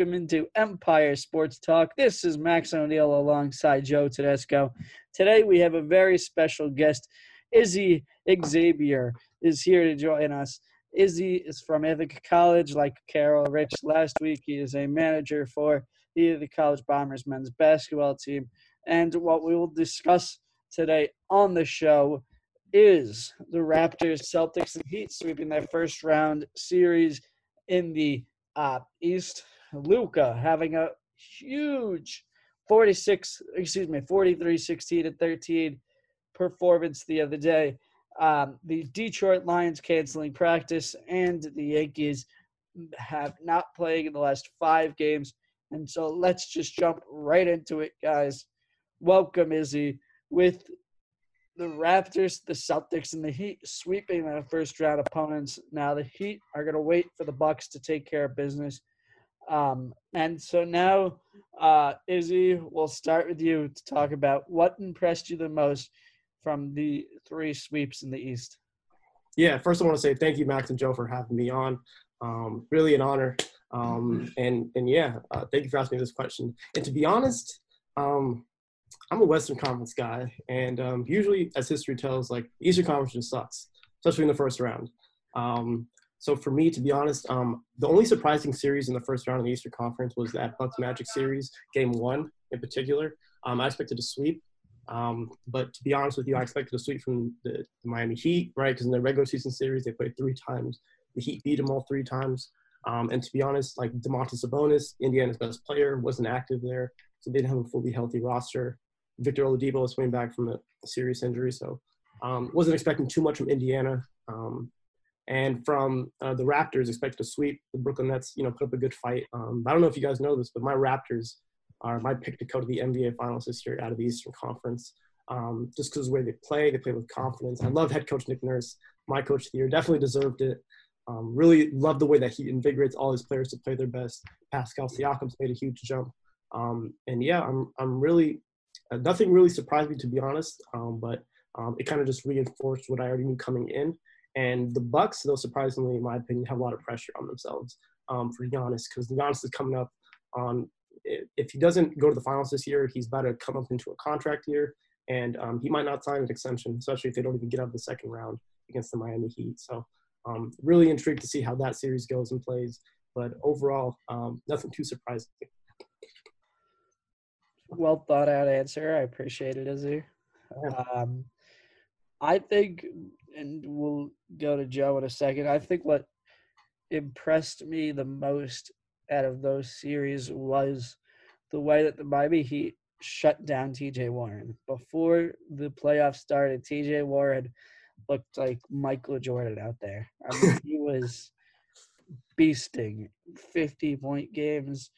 welcome into Empire Sports Talk. This is Max O'Neill alongside Joe Tedesco. Today we have a very special guest. Izzy Egziabher is here to join us. Izzy is from Ithaca College, like Carol Rich last week. He is a manager for the Ithaca College Bombers men's basketball team. And what we will discuss today on the show is the Raptors, Celtics, and Heat sweeping their first round series in the uh, East. Luka having a huge 46, excuse me, 43 16 to 13 performance the other day. Um, the Detroit Lions canceling practice, and the Yankees have not playing in the last five games. And so let's just jump right into it, guys. Welcome, Izzy, with the Raptors, the Celtics, and the Heat sweeping their first round opponents. Now the Heat are going to wait for the Bucks to take care of business. Um, and so now, uh, Izzy, we'll start with you to talk about what impressed you the most from the three sweeps in the East. Yeah, first I want to say thank you, Max and Joe, for having me on. Um, really an honor. Um, and and yeah, uh, thank you for asking me this question. And to be honest, um, I'm a Western Conference guy, and um, usually, as history tells, like Eastern Conference just sucks, especially in the first round. Um, so for me, to be honest, um, the only surprising series in the first round of the Eastern Conference was that Bucks Magic series, Game One in particular. Um, I expected a sweep, um, but to be honest with you, I expected a sweep from the, the Miami Heat, right? Because in the regular season series, they played three times. The Heat beat them all three times. Um, and to be honest, like Domantas Sabonis, Indiana's best player, wasn't active there, so they didn't have a fully healthy roster. Victor Oladipo is coming back from a serious injury, so um, wasn't expecting too much from Indiana. Um, and from uh, the Raptors, expected to sweep the Brooklyn Nets. You know, put up a good fight. Um, I don't know if you guys know this, but my Raptors are my pick to go to the NBA Finals this year out of the Eastern Conference. Um, just because of the way they play, they play with confidence. I love head coach Nick Nurse, my coach of the year, definitely deserved it. Um, really love the way that he invigorates all his players to play their best. Pascal Siakam's made a huge jump. Um, and yeah, I'm, I'm really uh, nothing really surprised me to be honest, um, but um, it kind of just reinforced what I already knew coming in. And the Bucks, though surprisingly, in my opinion, have a lot of pressure on themselves um, for Giannis because Giannis is coming up on. If he doesn't go to the finals this year, he's about to come up into a contract year, and um, he might not sign an extension, especially if they don't even get out of the second round against the Miami Heat. So, um, really intrigued to see how that series goes and plays. But overall, um, nothing too surprising well thought out answer. I appreciate it, Izzy. Um, I think, and we'll go to Joe in a second. I think what impressed me the most out of those series was the way that the Miami Heat shut down TJ Warren. Before the playoffs started, TJ Warren looked like Michael Jordan out there. I mean, he was beasting 50 point games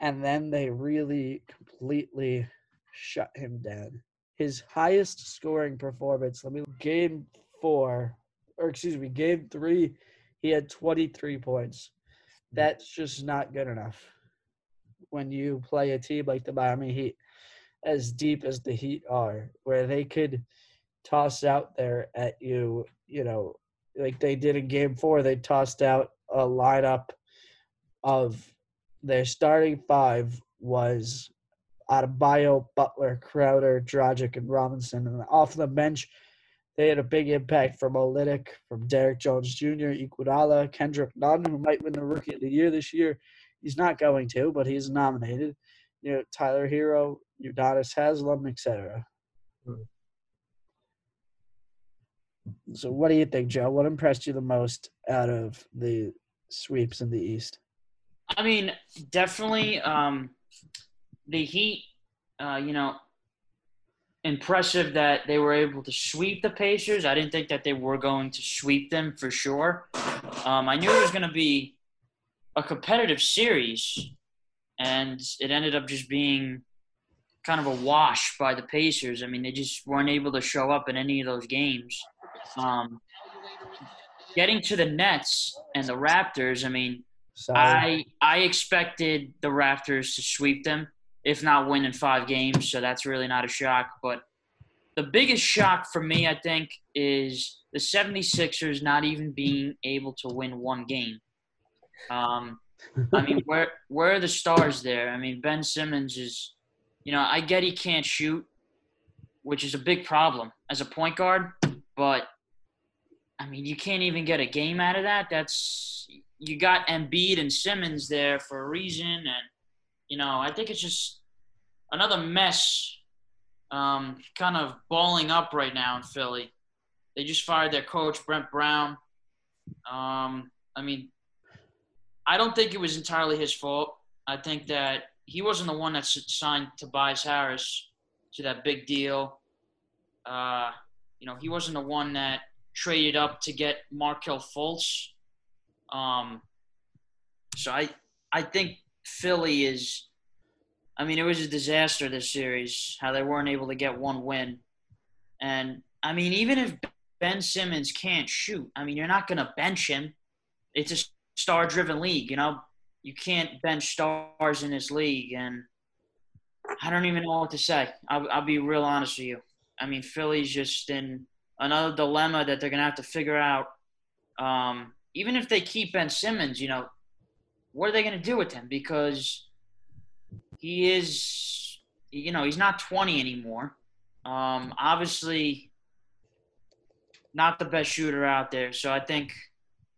and then they really completely shut him down. His highest scoring performance, let me game four, or excuse me, game three, he had 23 points. That's just not good enough when you play a team like the Miami Heat, as deep as the Heat are, where they could toss out there at you, you know, like they did in game four, they tossed out a lineup of their starting five was Adebayo, Butler, Crowder, Dragic, and Robinson. And off the bench, they had a big impact from Olynyk, from Derrick Jones Jr., Iguodala, Kendrick Nunn, who might win the Rookie of the Year this year. He's not going to, but he's nominated. You know, Tyler Herro, Udonis Haslem, etc. So, what do you think, Joe? What impressed you the most out of the sweeps in the East? I mean, definitely um, the Heat, uh, you know, impressive that they were able to sweep the Pacers. I didn't think that they were going to sweep them for sure. Um, I knew it was going to be a competitive series, and it ended up just being kind of a wash by the Pacers. I mean, they just weren't able to show up in any of those games. Um, getting to the Nets and the Raptors, I mean, I I expected the Raptors to sweep them, if not win in five games. So that's really not a shock. But the biggest shock for me, I think, is the 76ers not even being able to win one game. Um, I mean, where where are the stars there? I mean, Ben Simmons is, you know, I get he can't shoot, which is a big problem as a point guard, but I mean, you can't even get a game out of that. That's you got Embiid and Simmons there for a reason, and you know, I think it's just another mess, um, kind of balling up right now in Philly. They just fired their coach Brett Brown. Um, I mean, I don't think it was entirely his fault. I think that he wasn't the one that signed Tobias Harris to that big deal. Uh, you know, he wasn't the one that traded up to get Markelle Fultz. Um, so I, I think Philly is. I mean, it was a disaster this series how they weren't able to get one win, and I mean, even if Ben Simmons can't shoot, I mean, you're not going to bench him. It's a star driven league. You know, you can't bench stars in this league, and I don't even know what to say. I'll, I'll be real honest with you. I mean, Philly's just in another dilemma that they're gonna have to figure out. Um, even if they keep Ben Simmons, you know, what are they gonna do with him? Because he is, you know, he's not 20 anymore. Um, obviously, not the best shooter out there. So I think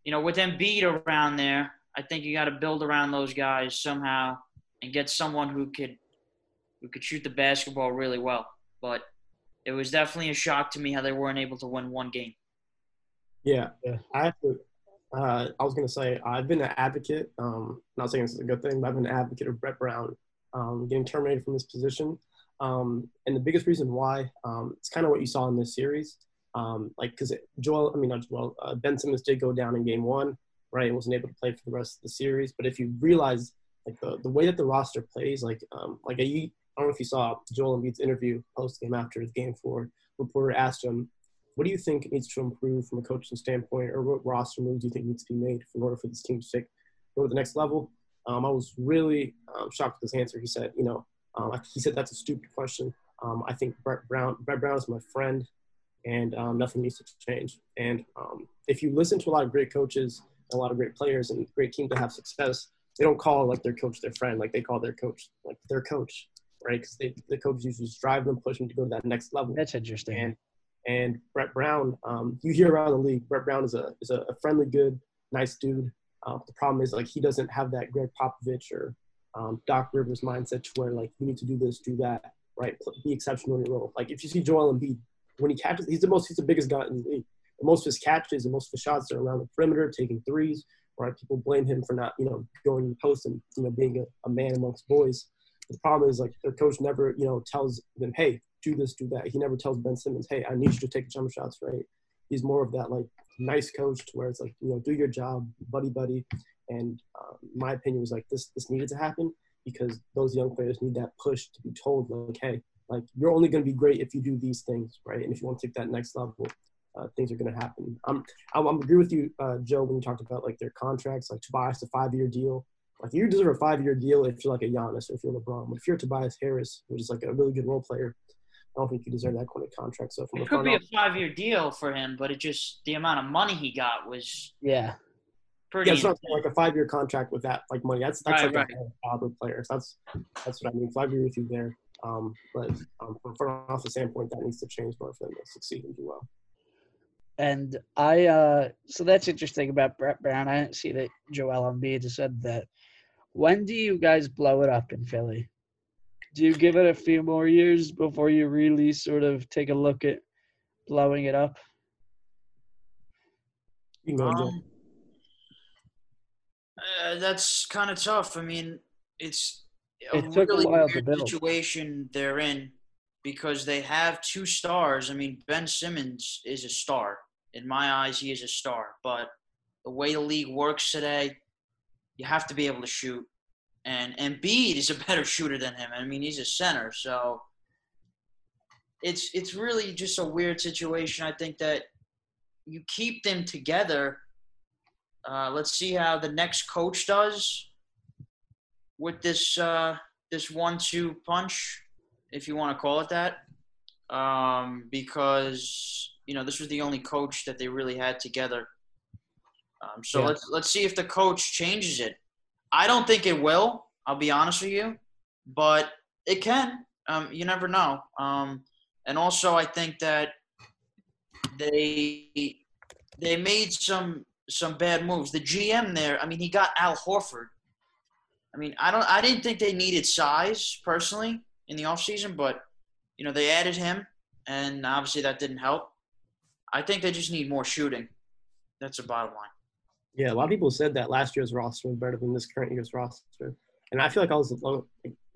you know, with Embiid around there, I think you got to build around those guys somehow and get someone who could who could shoot the basketball really well. But it was definitely a shock to me how they weren't able to win one game. Yeah, I have to. Uh, I was gonna say I've been an advocate. Um, not saying this is a good thing, but I've been an advocate of Brett Brown um, getting terminated from his position. Um, and the biggest reason why um, it's kind of what you saw in this series. Um, like, because Joel, I mean, not Joel, uh, Ben Simmons did go down in game one, right? Wasn't able to play for the rest of the series. But if you realize, like, the, the way that the roster plays, like, um, like I, I don't know if you saw Joel Embiid's interview post game after game four. Reporter asked him, "What do you think needs to improve from a coaching standpoint, or what roster moves do you think needs to be made in order for this team to take go to the next level?" Um, I was really um, shocked with his answer. He said, "You know, um, he said that's a stupid question. Um, I think Brett Brown, Brett Brown is my friend and um, nothing needs to change. And um, if you listen to a lot of great coaches, a lot of great players, and great teams that have success, they don't call like their coach their friend, like they call their coach like their coach, right? Because the coach usually just drive them, push them to go to that next level. That's interesting. And, and Brett Brown, um, you hear around the league, Brett Brown is a is a friendly, good, nice dude. Uh, the problem is like he doesn't have that Gregg Popovich or um, Doc Rivers mindset to where like you need to do this, do that, right? Be exceptional in your role. Like if you see Joel Embiid when he catches, he's the most, he's the biggest guy in the league. And most of his catches and most of his shots are around the perimeter, taking threes. Right? People blame him for not, you know, going in the post and you know being a, a man amongst boys. The problem is like their coach never, you know, tells them, hey, do this, do that. He never tells Ben Simmons, hey, I need you to take jump shots, right? He's more of that like nice coach to where it's like, you know, do your job, buddy, buddy. And uh, my opinion was like this, this needed to happen because those young players need that push to be told like, hey, like you're only going to be great if you do these things, right? And if you want to take that next level, uh, things are going to happen. I'm, I'm, I'm agree with you, uh, Joe, when you talked about like their contracts, like Tobias, a five-year deal. Like you deserve a five-year deal if you're like a Giannis or if you're LeBron. But if you're Tobias Harris, which is like a really good role player, I don't think you deserve that kind of contract. So from it could be a five-year deal for him, but it just the amount of money he got was yeah. Pretty yeah, it's not like a five-year contract with that like money. That's that's right, like right. a father player. So that's that's what I mean. Five years with you there. Um, but um, from front office standpoint, that needs to change more for them to succeed and do well. And I, uh, so that's interesting about Brett Brown. I didn't see that Joel Embiid just said that. When do you guys blow it up in Philly? Do you give it a few more years before you really sort of take a look at blowing it up? Um, uh, that's kind of tough. I mean, it's a it took really a while to situation they're in because they have two stars. I mean, Ben Simmons is a star. In my eyes, he is a star. But the way the league works today, you have to be able to shoot. And Embiid is a better shooter than him. I mean, he's a center, so it's it's really just a weird situation. I think that you keep them together. Uh, let's see how the next coach does with this uh, this one-two punch, if you want to call it that, um, because you know this was the only coach that they really had together. Um, so yeah. let's let's see if the coach changes it. I don't think it will. I'll be honest with you, but it can. Um, you never know. Um, and also, I think that they they made some some bad moves. The GM there, I mean, he got Al Horford. I mean, I don't I didn't think they needed size personally in the offseason, but you know, they added him and obviously that didn't help. I think they just need more shooting. That's the bottom line. Yeah, a lot of people said that last year's roster was better than this current year's roster. And I feel like I was one of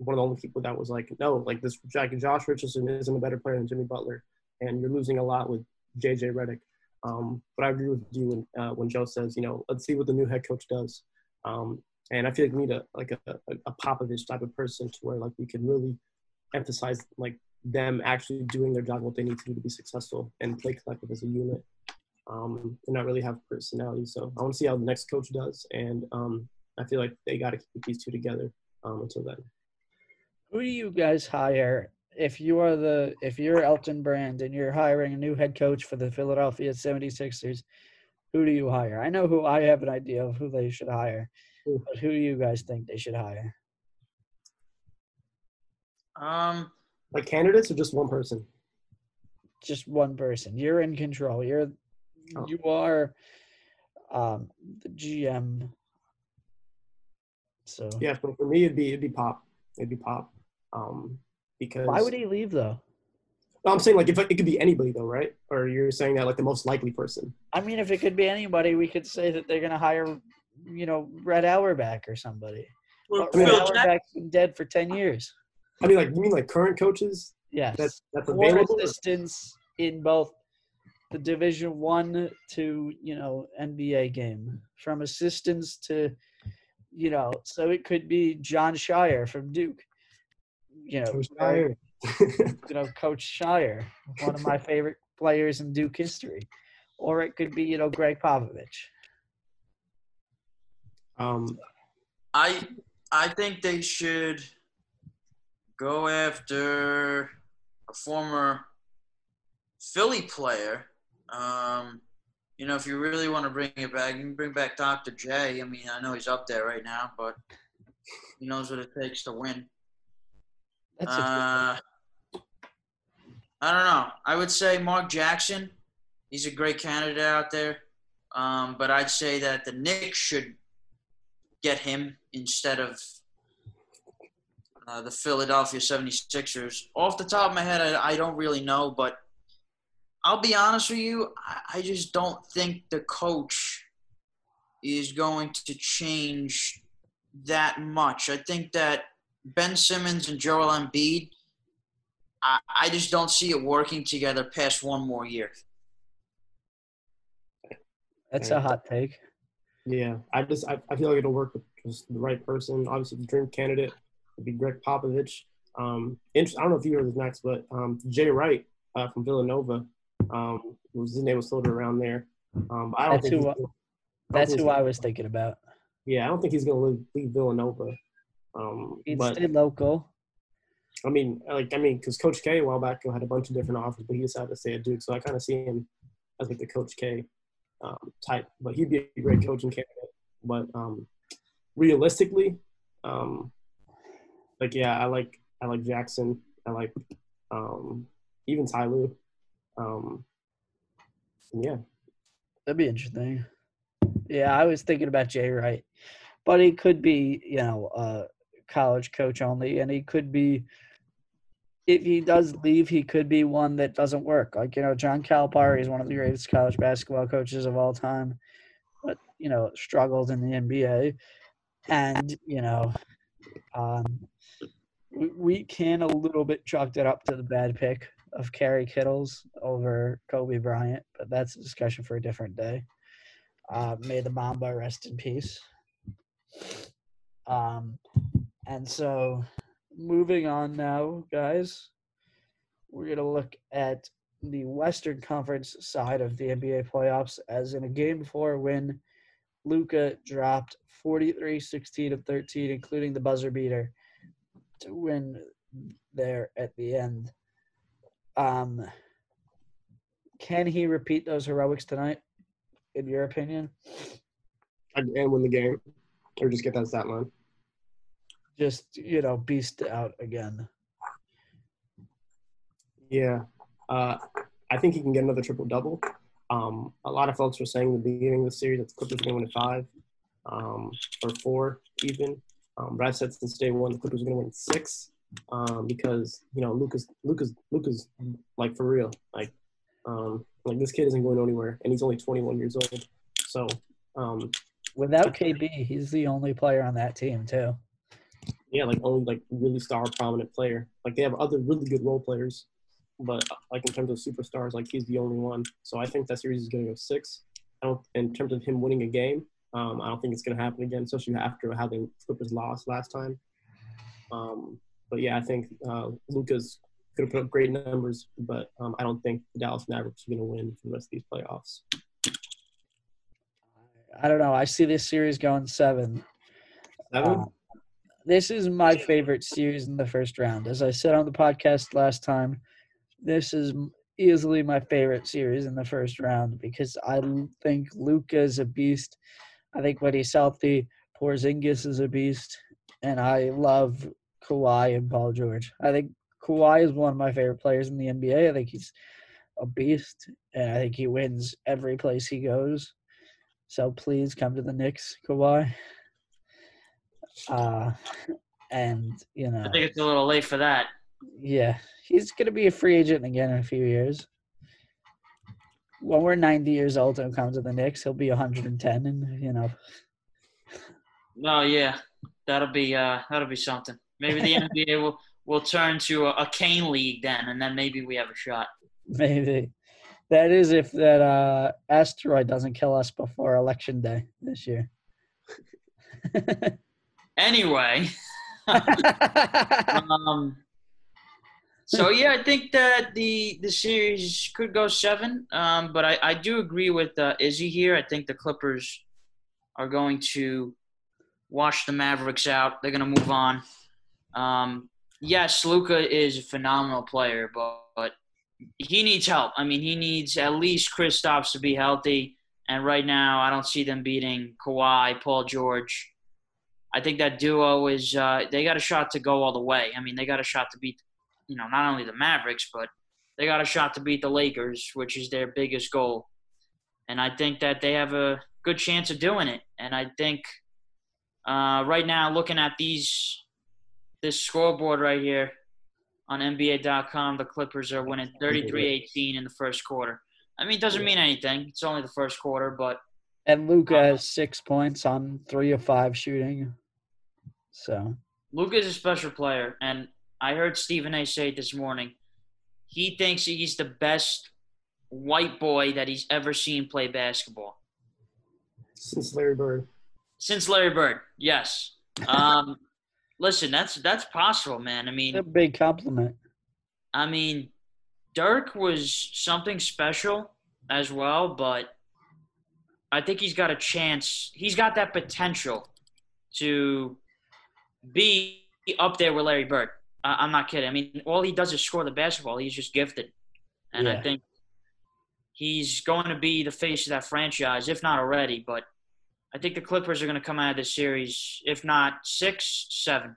the only people that was like, no, like this Jack Josh Richardson isn't a better player than Jimmy Butler, and you're losing a lot with JJ Redick. Um, but I agree with you when, uh, when Joe says, you know, let's see what the new head coach does. Um, and I feel like we need a like a, a, a Popovich type of person to where like we can really emphasize like them actually doing their job, what they need to do to be successful and play collective as a unit. Um, and not really have personality. So I want to see how the next coach does, and um, I feel like they got to keep these two together um, until then. Who do you guys hire if you are the if you're Elton Brand and you're hiring a new head coach for the Philadelphia 76ers? Who do you hire? I know who I have an idea of who they should hire, but who do you guys think they should hire? Um, like candidates or just one person? Just one person. You're in control. You're oh. you are um, the GM. So yeah, for, for me it'd be it'd be Pop. It'd be Pop. Um, because why would he leave though? I'm saying like if it could be anybody though, right? Or you're saying that like the most likely person? I mean, if it could be anybody, we could say that they're gonna hire, you know, Red Auerbach or somebody. Well, I mean, Red Auerbach's been dead for ten years. I mean, like you mean like current coaches? Yes. That's that's available. Four assistants in both the Division One to you know NBA game, from assistants to, you know, so it could be Jon Scheyer from Duke. You know, Scheyer. you know, Coach Scheyer, one of my favorite players in Duke history, or it could be you know Gregg Popovich. Um, I I think they should go after a former Philly player. Um, you know, if you really want to bring it back, you can bring back Dr. J. I mean, I know he's up there right now, but he knows what it takes to win. That's uh, I don't know. I would say Mark Jackson. He's a great candidate out there. Um, but I'd say that the Knicks should get him instead of uh, the Philadelphia 76ers. Off the top of my head, I, I, don't really know, but I'll be honest with you, I, I just don't think the coach is going to change that much. I think that Ben Simmons and Joel Embiid, I, I just don't see it working together past one more year. That's a hot take. Yeah, I just I, I feel like it'll work with just the right person. Obviously, the dream candidate would be Gregg Popovich. Um, I don't know if you heard this next, but um, Jay Wright uh, from Villanova, um, was his name was floated around there. Um, I don't that's think who, that's who I was thinking about. Yeah, I don't think he's going to leave, leave Villanova. Um, he's but, local. I mean, like I mean, because Coach K a while back had a bunch of different offers, but he decided to stay at Duke. So I kind of see him as like the Coach K um, type. But he'd be a great coaching candidate. But um, realistically, um, like yeah, I like I like Jackson. I like um, even Tyler. Um, yeah, that'd be interesting. Yeah, I was thinking about Jay Wright, but he could be you know a college coach only, and he could be. If he does leave, he could be one that doesn't work. Like you know, John Calipari is one of the greatest college basketball coaches of all time, but you know struggled in the NBA, and you know, um, we can a little bit chalk it up to the bad pick of Kerry Kittles over Kobe Bryant, but that's a discussion for a different day. Uh, may the Mamba rest in peace. Um, and so, moving on now, guys, we're going to look at the Western Conference side of the NBA playoffs as in a game before win, Luka dropped 43 16 of 13, including the buzzer beater to win there at the end. Um, can he repeat those heroics tonight, in your opinion? And win the game. or just get that stat line. Just you know, beast out again. Yeah, uh, I think he can get another triple double. Um, a lot of folks were saying at the beginning of the series that the Clippers going to win in five um, or four even. Um, but I said since day one the Clippers are going to win six um, because you know Lucas Lucas Lucas like for real like um, like this kid isn't going anywhere and he's only 21 years old. So um, Without KB, he's the only player on that team too. yeah, like only like really star prominent player. Like they have other really good role players, but like in terms of superstars, like he's the only one. So I think that series is going to go six. I don't. In terms of him winning a game, um, I don't think it's going to happen again, especially after how the Clippers lost last time. Um, but yeah, I think uh, Luka's going to put up great numbers, but um, I don't think the Dallas Mavericks are going to win for the rest of these playoffs. I don't know. I see this series going seven. Seven? Uh, this is my favorite series in the first round. As I said on the podcast last time, this is easily my favorite series in the first round because I think Luka is a beast. I think when he's healthy, Porzingis is a beast, and I love Kawhi and Paul George. I think Kawhi is one of my favorite players in the NBA. I think he's a beast, and I think he wins every place he goes. So please come to the Knicks, Kawhi. Uh, and you know, I think it's a little late for that. yeah, he's gonna be a free agent again in a few years. When we're 90 years old and come to the Knicks, he'll be 110, and you know, No, yeah, that'll be uh, that'll be something. Maybe the NBA will will turn to a, a Kane league then, and then maybe we have a shot. maybe that is if that uh, asteroid doesn't kill us before election day this year. Anyway, um, so yeah, I think that the the series could go seven. Um, but I, I do agree with uh, Izzy here. I think the Clippers are going to wash the Mavericks out. They're going to move on. Um, yes, Luka is a phenomenal player, but, but he needs help. I mean, he needs at least Chris Kristaps to be healthy. And right now, I don't see them beating Kawhi, Paul George. I think that duo is uh, they got a shot to go all the way. I mean, they got a shot to beat, you know, not only the Mavericks, but they got a shot to beat the Lakers, which is their biggest goal. And I think that they have a good chance of doing it. And I think uh, right now, looking at these this scoreboard right here on NBA.com, the Clippers are winning 33-18 in the first quarter. I mean, it doesn't mean anything. It's only the first quarter, but and Luka has six points on three of five shooting. So Luka is a special player, and I heard Stephen A. say it this morning. He thinks he's the best white boy that he's ever seen play basketball Since Larry Bird. since Larry Bird. Yes. Um, listen, that's that's possible, man. I mean, a big compliment. I mean, Dirk was something special as well, but I think he's got a chance. He's got that potential to be up there with Larry Bird. Uh, I'm not kidding. I mean, all he does is score the basketball. He's just gifted, and I think he's going to be the face of that franchise, if not already. But I think the Clippers are going to come out of this series, if not six, seven.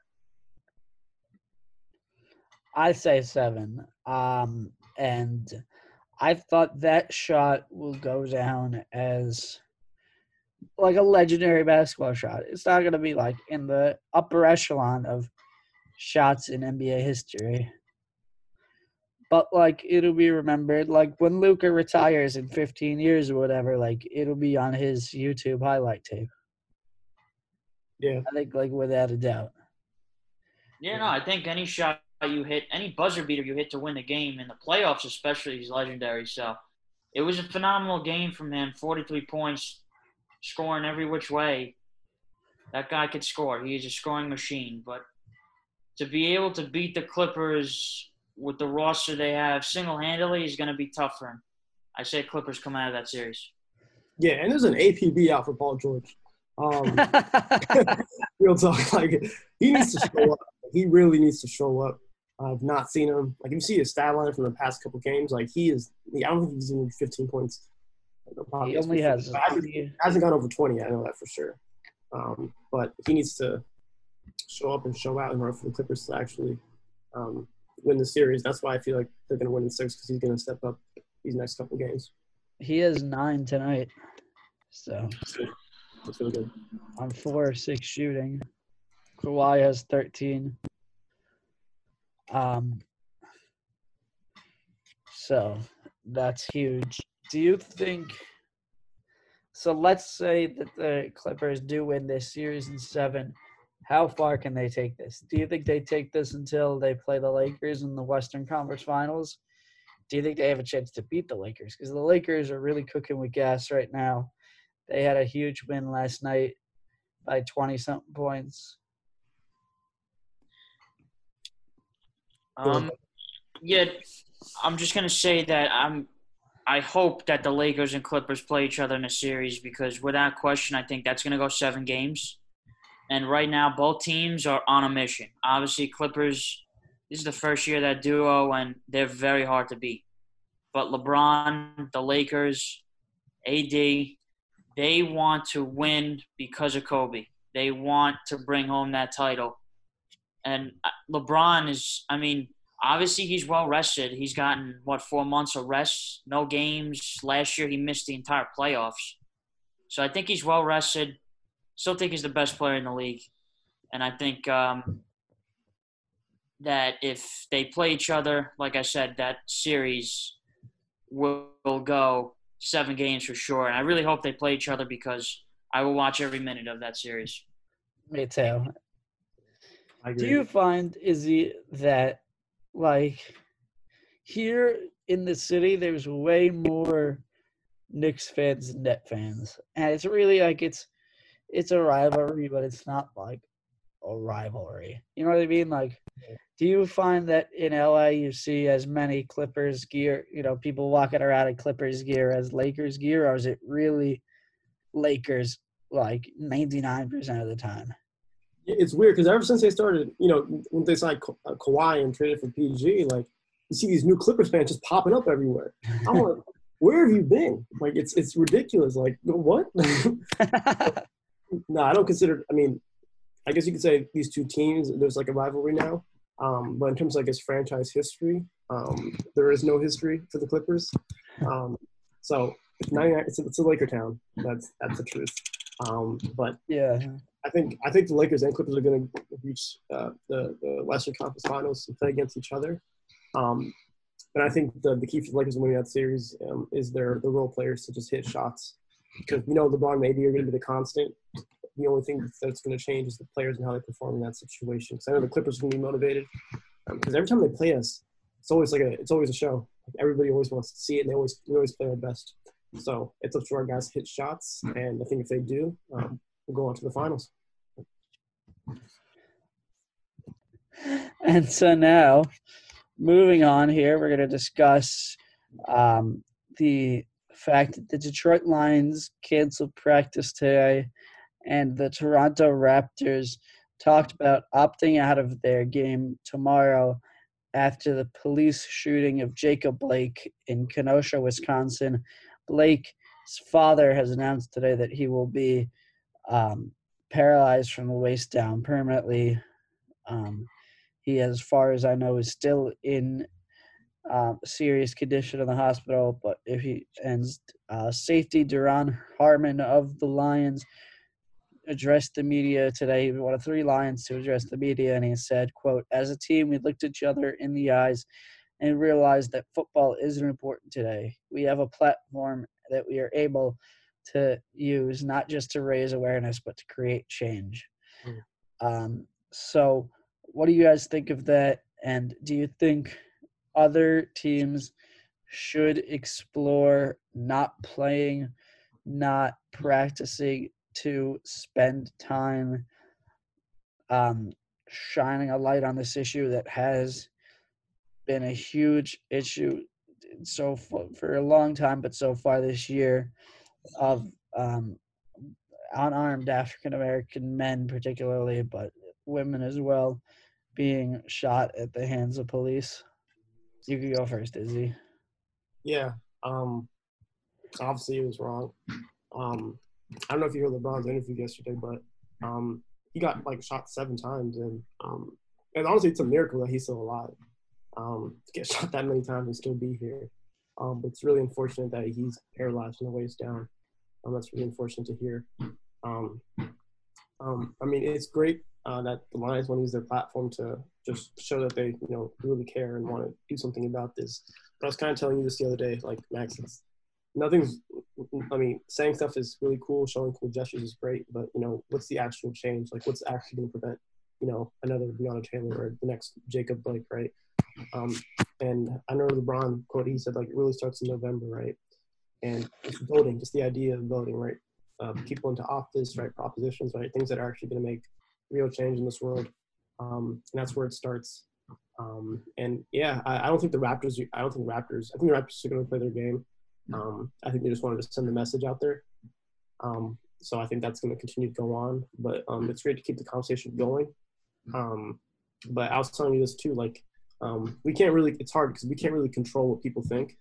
I say seven. Um, and I thought that shot will go down as like a legendary basketball shot. It's not going to be like in the upper echelon of shots in NBA history. But like it'll be remembered like when Luka retires in 15 years or whatever like it'll be on his YouTube highlight tape. Yeah. I think like without a doubt. Yeah, no, I think any shot you hit, any buzzer beater you hit to win the game in the playoffs, especially, is legendary. So it was a phenomenal game from him. 43 points, scoring every which way. That guy could score. He is a scoring machine. But to be able to beat the Clippers with the roster they have single handedly is going to be tough for him. I say Clippers come out of that series. Yeah, and there's an APB out for Paul George. Um, real talk, like he needs to show up. He really needs to show up. I've not seen him. Like if you see his stat line from the past couple games, like he is. I don't think he's even 15 points. he only has hasn't, hasn't gone over 20. I know that for sure. Um, but he needs to show up and show out in order for the Clippers to actually um, win the series. That's why I feel like they're going to win in six because he's going to step up these next couple games. He has nine tonight, so That's really good. on four or six shooting. Kawhi has thirteen. Um. So that's huge. Do you think? So let's say that the Clippers do win this series in seven. How far can they take this? Do you think they take this until they play the Lakers in the Western Conference Finals? Do you think they have a chance to beat the Lakers? Because the Lakers are really cooking with gas right now. They had a huge win last night by 20 something points. Um, yeah, I'm just gonna say that I'm. I hope that the Lakers and Clippers play each other in a series because, without question, I think that's gonna go seven games. And right now, both teams are on a mission. Obviously, Clippers. This is the first year that duo, and they're very hard to beat. But LeBron, the Lakers, AD, they want to win because of Kobe. They want to bring home that title. And uh, LeBron is, I mean, obviously he's well rested. He's gotten, what, four months of rest, no games. Last year he missed the entire playoffs. So I think he's well rested. Still think he's the best player in the league. And I think um, that if they play each other, like I said, that series will, will go seven games for sure. And I really hope they play each other because I will watch every minute of that series. Me too. Do you find, Izzy, that like here in the city, there's way more Knicks fans than Net fans, and it's really like it's it's a rivalry, but it's not like a rivalry. You know what I mean? Like, do you find that in LA you see as many Clippers gear, you know, people walking around in Clippers gear as Lakers gear, or is it really Lakers like ninety nine percent of the time? it's weird because ever since they started, you know, when they signed Ka- uh, Kawhi and traded for PG, like you see these new Clippers fans just popping up everywhere. I'm like, where have you been? Like it's it's ridiculous. Like what? no, I don't consider. I mean, I guess you could say these two teams. There's like a rivalry now. Um, but in terms of like its franchise history, um, there is no history for the Clippers. Um, so it's 99. It's a, it's a Laker town. That's that's the truth. Um, but yeah. I think I think the Lakers and Clippers are going to reach uh, the, the Western Conference Finals and play against each other. Um, and I think the, the key for the Lakers winning that series um, is their the role players to just hit shots because we know LeBron AD are going to be the constant. The only thing that's going to change is the players and how they perform in that situation. Because I know the Clippers are going to be motivated because every time they play us, it's always like a it's always a show. Like everybody always wants to see it, and they always we always play our best. So it's up to our guys to hit shots, and I think if they do, um, we'll go on to the finals. And so now, moving on here, we're going to discuss um, the fact the Detroit Lions canceled practice today, and the Toronto Raptors talked about opting out of their game tomorrow after the police shooting of Jacob Blake in Kenosha, Wisconsin. Blake's father has announced today that he will be um, paralyzed from the waist down permanently. Um, he, as far as I know, is still in um, serious condition in the hospital. But if he ends, uh, safety Duron Harmon of the Lions addressed the media today. He was one of three Lions to address the media, and he said, "quote As a team, we looked each other in the eyes and realized that football isn't important today. We have a platform that we are able." to use not just to raise awareness but to create change Mm. um, so what do you guys think of that and do you think other teams should explore not playing not practicing to spend time um, shining a light on this issue that has been a huge issue so for, for a long time but so far this year of um, unarmed African American men, particularly, but women as well, being shot at the hands of police. You could go first, Izzy. Yeah. Um, obviously, it was wrong. Um, I don't know if you heard LeBron's interview yesterday, but Um, he got like shot seven times, and um, and honestly, it's a miracle that he's still alive. Um, to get shot that many times and still be here. Um, but it's really unfortunate that he's paralyzed from the waist down. Um, that's really unfortunate to hear. Um, um, I mean, it's great uh, that the Lions want to use their platform to just show that they, you know, really care and want to do something about this. But I was kind of telling you this the other day, like Max, it's, nothing's. I mean, saying stuff is really cool, showing cool gestures is great, but you know, what's the actual change? Like, what's actually going to prevent, you know, another Breonna Taylor or the next Jacob Blake, right? Um, and I know LeBron quote he said like it really starts in November, right? And it's voting, just the idea of voting, right? Uh, people into office, right? Propositions, right? Things that are actually going to make real change in this world. Um, and that's where it starts. Um, and yeah, I, I, don't think the Raptors. I don't think the Raptors. I think the Raptors are going to play their game. Um, I think they just wanted to send the message out there. Um, so I think that's going to continue to go on. But um, it's great to keep the conversation going. Um, but I was telling you this too, like um, we can't really it's hard because we can't really control what people think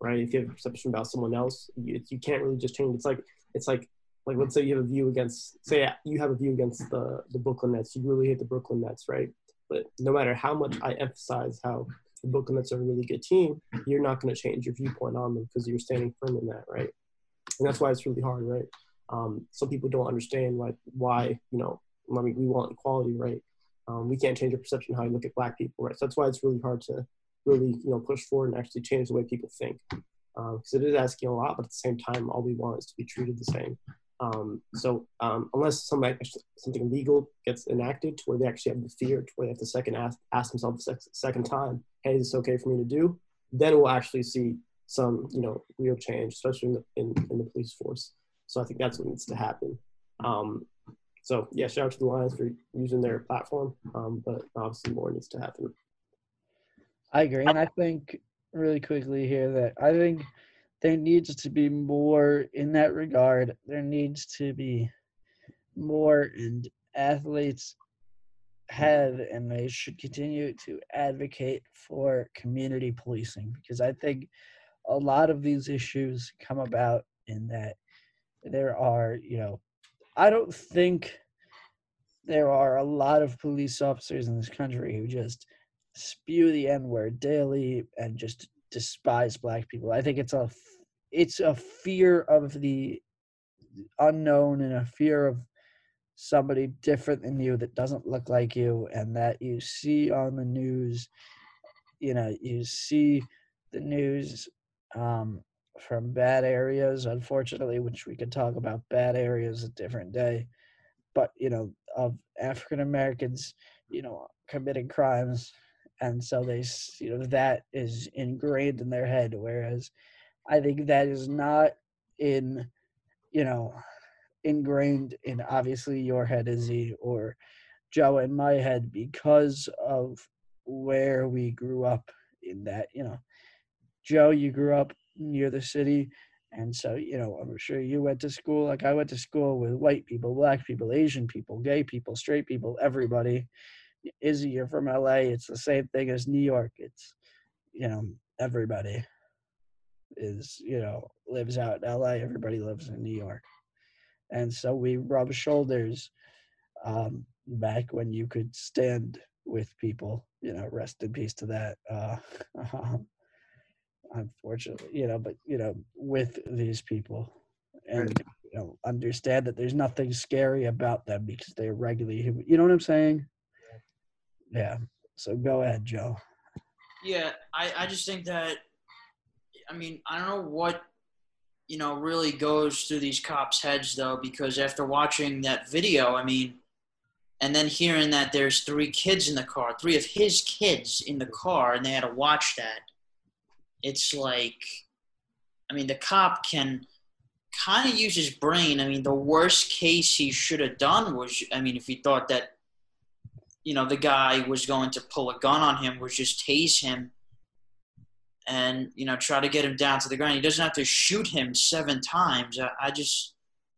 right if you have a perception about someone else you, you can't really just change it's like it's like like let's say you have a view against say you have a view against the the brooklyn nets you really hate the brooklyn nets right but no matter how much i emphasize how the brooklyn nets are a really good team you're not going to change your viewpoint on them because you're standing firm in that right and that's why it's really hard right um, some people don't understand like why you know I mean, we want equality, right? Um, we can't change our perception how we look at black people, right? So that's why it's really hard to really, you know, push forward and actually change the way people think. Because um, it is asking a lot, but at the same time, all we want is to be treated the same. Um, so um, unless something something legal gets enacted to where they actually have the fear, to where they have to second ask, ask themselves the second time, hey, is this okay for me to do? Then we'll actually see some, you know, real change, especially in the, in, in the police force. So I think that's what needs to happen. Um, so yeah, shout out to the Lions for using their platform, um, but obviously more needs to happen. I agree, and I think really quickly here that I think there needs to be more in that regard. There needs to be more, and athletes have and they should continue to advocate for community policing because I think a lot of these issues come about in that there are, you know, I don't think there are a lot of police officers in this country who just spew the N word daily and just despise black people. I think it's a it's a fear of the unknown and a fear of somebody different than you that doesn't look like you and that you see on the news you know you see the news um, from bad areas, unfortunately, which we could talk about bad areas a different day. But you know, of African Americans, you know, committing crimes, and so they, you know, that is ingrained in their head. Whereas, I think that is not in, you know, ingrained in obviously your head, Izzy, or Joe, in my head because of where we grew up. In that, you know, Joe, you grew up near the city. And so, you know, I'm sure you went to school like I went to school with white people, black people, Asian people, gay people, straight people, everybody. Izzy, you're from LA. It's the same thing as New York. It's, you know, everybody is, you know, lives out in LA. Everybody lives in New York. And so we rub shoulders um, back when you could stand with people, you know, rest in peace to that. Uh, um, unfortunately, you know, but you know, with these people and you know, understand that there's nothing scary about them because they're regularly human. You know what I'm saying? Yeah. So go ahead, Joe. Yeah, I, I just think that I mean, I don't know what you know really goes through these cops' heads though, because after watching that video, I mean, and then hearing that there's three kids in the car, three of his kids in the car, and they had to watch that it's like, I mean, the cop can kind of use his brain. I mean, the worst case he should have done was, I mean, if he thought that, you know, the guy was going to pull a gun on him, was just tase him and, you know, try to get him down to the ground. He doesn't have to shoot him seven times. I, I just,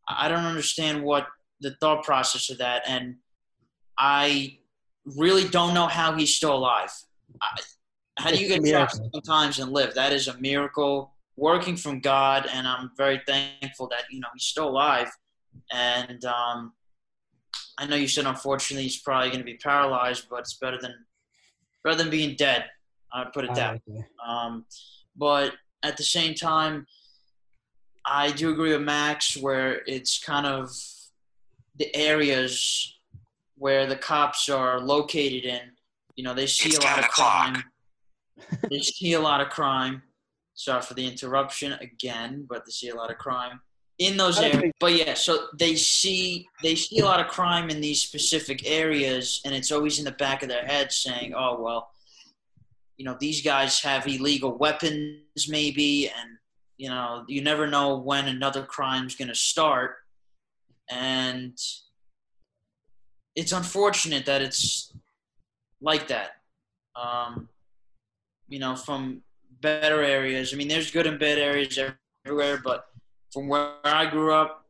I don't understand what the thought process of that. And I really don't know how he's still alive. I, how do you get shot sometimes and live? That is a miracle working from God, and I'm very thankful that you know he's still alive. And um, I know you said unfortunately he's probably going to be paralyzed, but it's better than rather than being dead. I'd put it that. way. Um, but at the same time, I do agree with Max where it's kind of the areas where the cops are located in. You know, they see it's a lot of crime. they see a lot of crime. Sorry for the interruption again, but they see a lot of crime in those areas. But yeah, so they see they see a lot of crime in these specific areas, and it's always in the back of their head saying, "Oh well, you know, these guys have illegal weapons, maybe, and you know, you never know when another crime's going to start." And it's unfortunate that it's like that. Um, you know, from better areas. I mean, there's good and bad areas everywhere, but from where I grew up,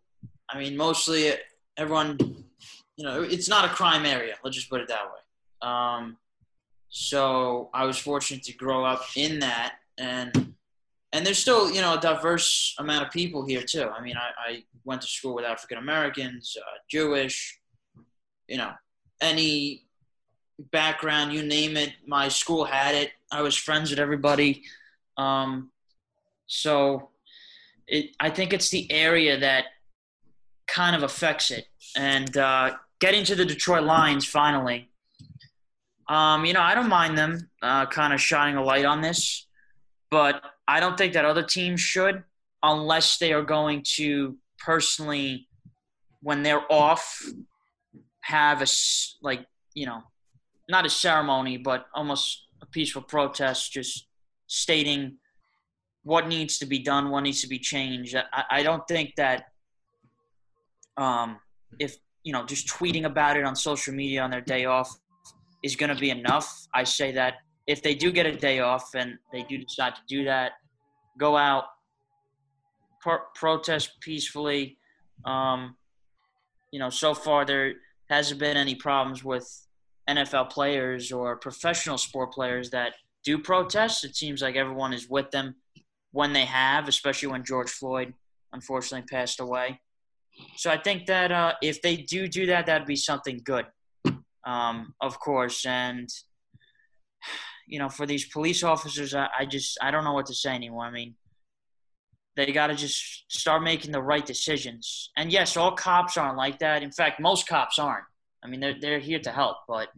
I mean, mostly everyone, you know, it's not a crime area. Let's just put it that way. Um, so I was fortunate to grow up in that, and and there's still, you know, a diverse amount of people here too. I mean, I, I went to school with African Americans, uh, Jewish, you know, any background, you name it. My school had it. I was friends with everybody. Um, so it, I think it's the area that kind of affects it. And uh, getting to the Detroit Lions finally, um, you know, I don't mind them uh, kind of shining a light on this, but I don't think that other teams should unless they are going to personally, when they're off, have a, like, you know, not a ceremony, but almost a peaceful protest, just stating what needs to be done, what needs to be changed. I, I don't think that um, if you know just tweeting about it on social media on their day off is going to be enough. I say that if they do get a day off and they do decide to do that, go out, pro- protest peacefully. Um, you know, so far there hasn't been any problems with NFL players or professional sport players that do protest. It seems like everyone is with them when they have, especially when George Floyd unfortunately passed away. So I think that uh, if they do do that, that'd be something good, um, of course. And you know, for these police officers, I, I just I don't know what to say anymore. I mean, they got to just start making the right decisions. And yes, all cops aren't like that. In fact, most cops aren't. I mean, they're they're here to help, but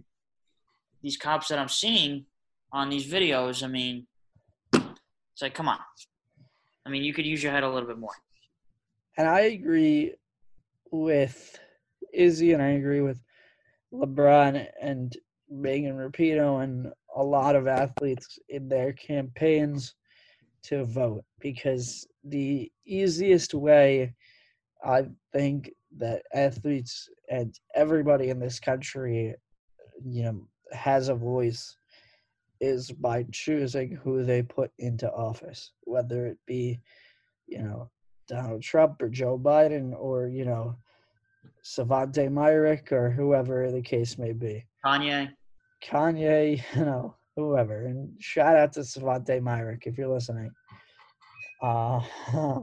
these cops that I'm seeing on these videos, I mean, it's like, come on. I mean, you could use your head a little bit more. And I agree with Izzy, and I agree with LeBron and Megan Rapinoe and a lot of athletes in their campaigns to vote because the easiest way I think that athletes and everybody in this country, you know, has a voice is by choosing who they put into office, whether it be, you know, Donald Trump or Joe Biden or, you know, Svante Myrick or whoever the case may be. Kanye. Kanye, you know, whoever. And shout out to Svante Myrick if you're listening. Uh,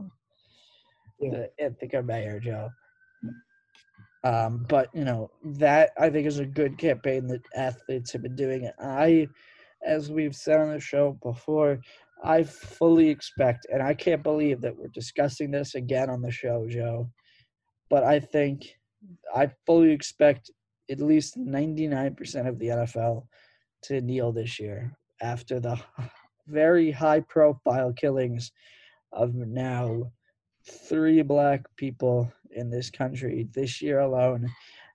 the Ithaca Mayor, Joe. Um, but you know that I think is a good campaign that athletes have been doing. I as we've said on the show before, I fully expect, and I can't believe that we're discussing this again on the show, Joe. But I think I fully expect at least 99% of the NFL to kneel this year after the very high profile killings of now three black people in this country this year alone.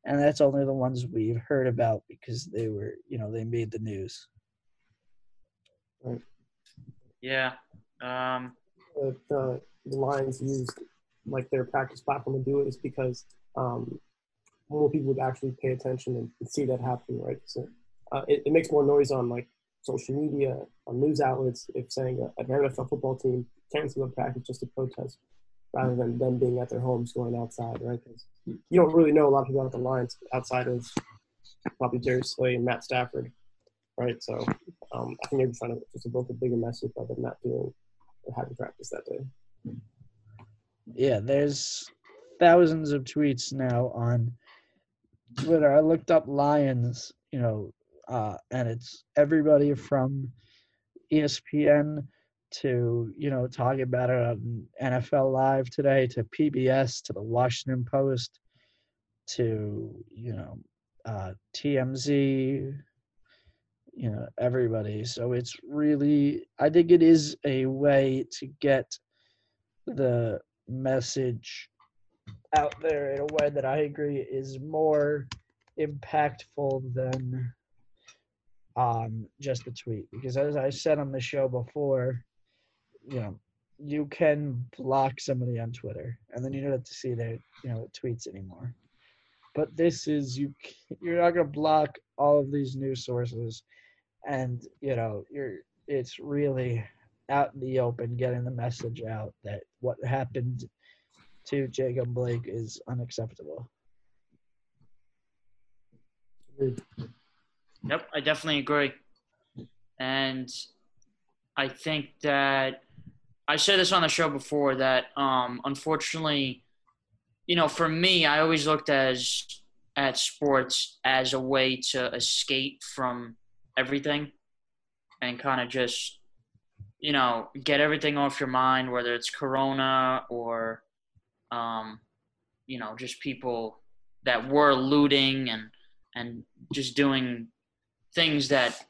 And that's only the ones we've heard about because they were, you know, they made the news. Right. Yeah. Um, the, the, the Lions used like their practice platform to do it is because um, more people would actually pay attention and, and see that happening, right? So uh, it, it, makes more noise on like social media, on news outlets, if saying a, an NFL football team cancel a practice just to protest, rather than them being at their homes going outside, right? Because you don't really know a lot of people at the Lions outside of probably Jerry Slay and Matt Stafford, right? So um, I think they're trying to just evoke a bigger message by them not doing or having practice that day. Yeah, there's thousands of tweets now on Twitter, I looked up Lions, you know, uh, and it's everybody from ESPN to you know talking about it on NFL Live today to PBS to the Washington Post to you know uh, TMZ, you know everybody. So it's really I think it is a way to get the message out there in a way that I agree is more impactful than um, just a tweet. Because as I said on the show before, you know, you can block somebody on Twitter, and then you don't have to see their you know tweets anymore. But this is you. You're not gonna block all of these news sources, and you know you're. It's really out in the open, getting the message out that what happened to Jacob Blake is unacceptable. Yep, I definitely agree. And I think that I said this on the show before that um, unfortunately, you know, for me, I always looked as at sports as a way to escape from everything and kind of just, you know, get everything off your mind, whether it's Corona or, um, you know, just people that were looting and and just doing things that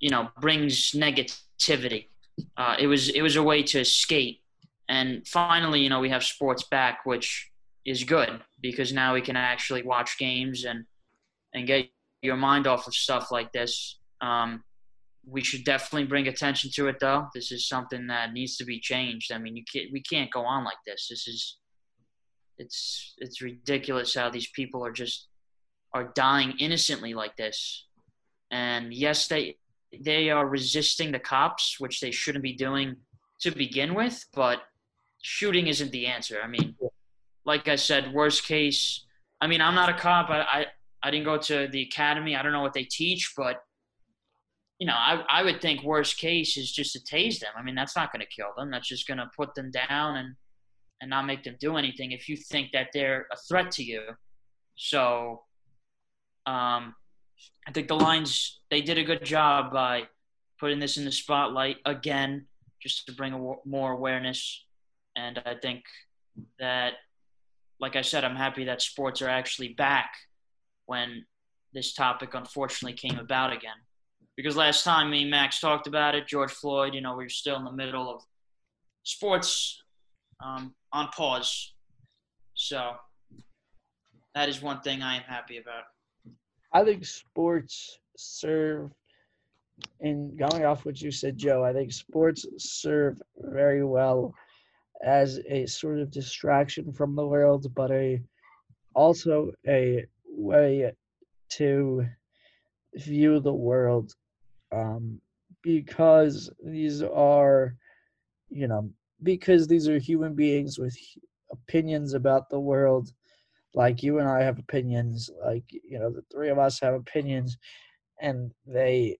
you know brings negativity. Uh, it was it was a way to escape, and finally, you know, we have sports back, which is good because now we can actually watch games and and get your mind off of stuff like this. Um, we should definitely bring attention to it, though. This is something that needs to be changed. I mean, you can't we can't go on like this. This is it's it's ridiculous how these people are just are dying innocently like this. And yes, they they are resisting the cops, which they shouldn't be doing to begin with, but shooting isn't the answer. I mean, like I said, worst case, I mean, I'm not a cop. I, I, I didn't go to the academy. I don't know what they teach, but you know, I, I would think worst case is just to tase them. I mean, that's not going to kill them. That's just going to put them down and, and not make them do anything if you think that they're a threat to you. So, um, I think the Lions they did a good job by putting this in the spotlight again, just to bring more awareness. And I think that, like I said, I'm happy that sports are actually back when this topic unfortunately came about again. Because last time me and Max talked about it, George Floyd, you know, we were still in the middle of sports um, on pause. So that is one thing I am happy about. I think sports serve, and going off what you said, Joe, I think sports serve very well as a sort of distraction from the world, but a also a way to view the world um, because these are, you know, because these are human beings with opinions about the world like you and I have opinions, like you know, the three of us have opinions, and they,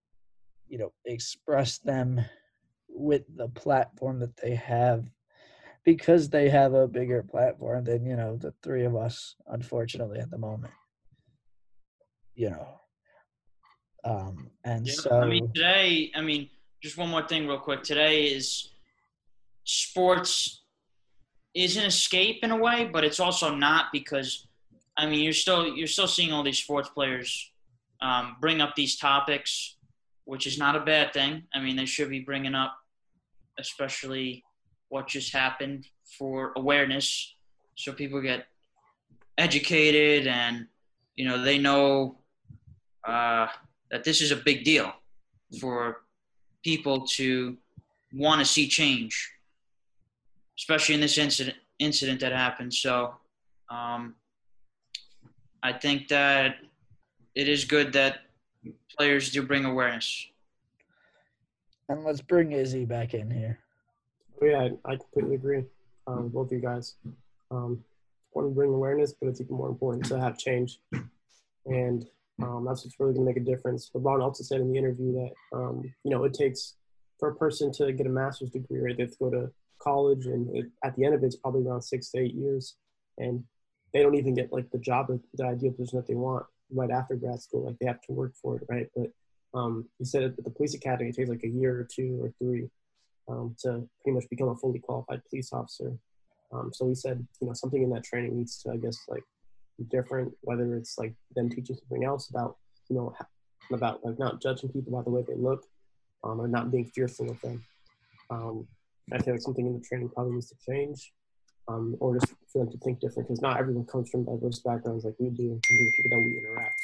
you know, express them with the platform that they have. Because they have a bigger platform than you know the three of us unfortunately at the moment. You know um and Yeah, so I mean, today, I mean, just one more thing, real quick. Today is sports is an escape in a way, but it's also not because, I mean, you're still you're still seeing all these sports players um, bring up these topics, which is not a bad thing. I mean, they should be bringing up, especially what just happened for awareness, so people get educated and you know they know uh, that this is a big deal for people to want to see change, especially in this incident incident that happened. So, um, I think that it is good that players do bring awareness. and let's bring izzy back in here Oh, yeah, I, I completely agree. Um, both of you guys. Um, want to bring awareness, but it's even more important to have change, and um, that's what's really going to make a difference. LeBron also said in the interview that um, you know it takes for a person to get a master's degree, right? They have to go to college, and it, at the end of it, it's probably around six to eight years. And they don't even get like the job, the ideal position that they want right after grad school. Like they have to work for it, right? But um, he said at the police academy it takes like a year or two or three um, to pretty much become a fully qualified police officer. Um, so he said, you know, something in that training needs to, I guess, like different. Whether it's like them teaching something else about, you know, about like not judging people by the way they look, um, or not being fearful of them. Um, I feel like something in the training probably needs to change, um, or just for them to think different because not everyone comes from diverse backgrounds like we do, and the people that we interact.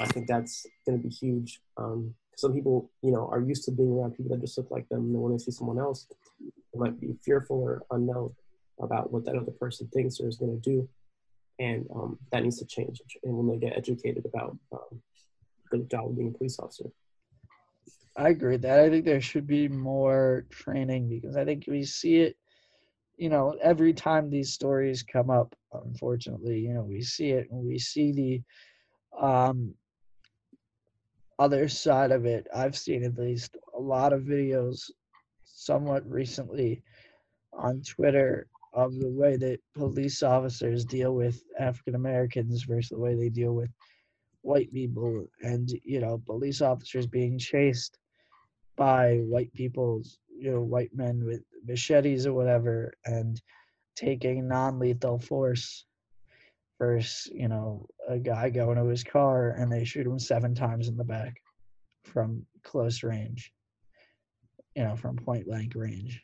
I think that's going to be huge. Um, some people, you know, are used to being around people that just look like them, and when they see someone else, they might be fearful or unknown about what that other person thinks or is going to do, and um, that needs to change. And when they get educated about um, the job of being a police officer. I agree with that. I think there should be more training because I think we see it, you know, every time these stories come up, unfortunately, you know, we see it and we see the um other side of it. I've seen at least a lot of videos somewhat recently on Twitter of the way that police officers deal with African Americans versus the way they deal with white people and you know police officers being chased by white people's you know white men with machetes or whatever and taking non-lethal force versus you know a guy going to his car and they shoot him seven times in the back from close range you know from point blank range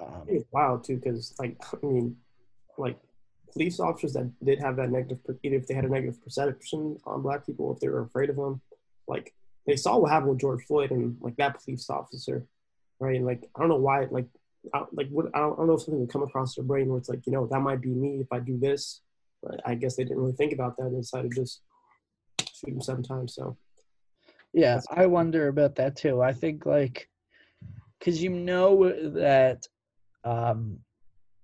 um, it's wild too because like i mean like police officers that did have that negative either if they had a negative perception on black people if they were afraid of them like they saw what happened with George Floyd and like that police officer, right? And like I don't know why, like, I, like what I don't, I don't know if something would come across their brain where it's like, you know, that might be me if I do this, but I guess they didn't really think about that and decided to just shoot him seven times. So, yeah, I wonder about that too. I think like, cause you know that, um,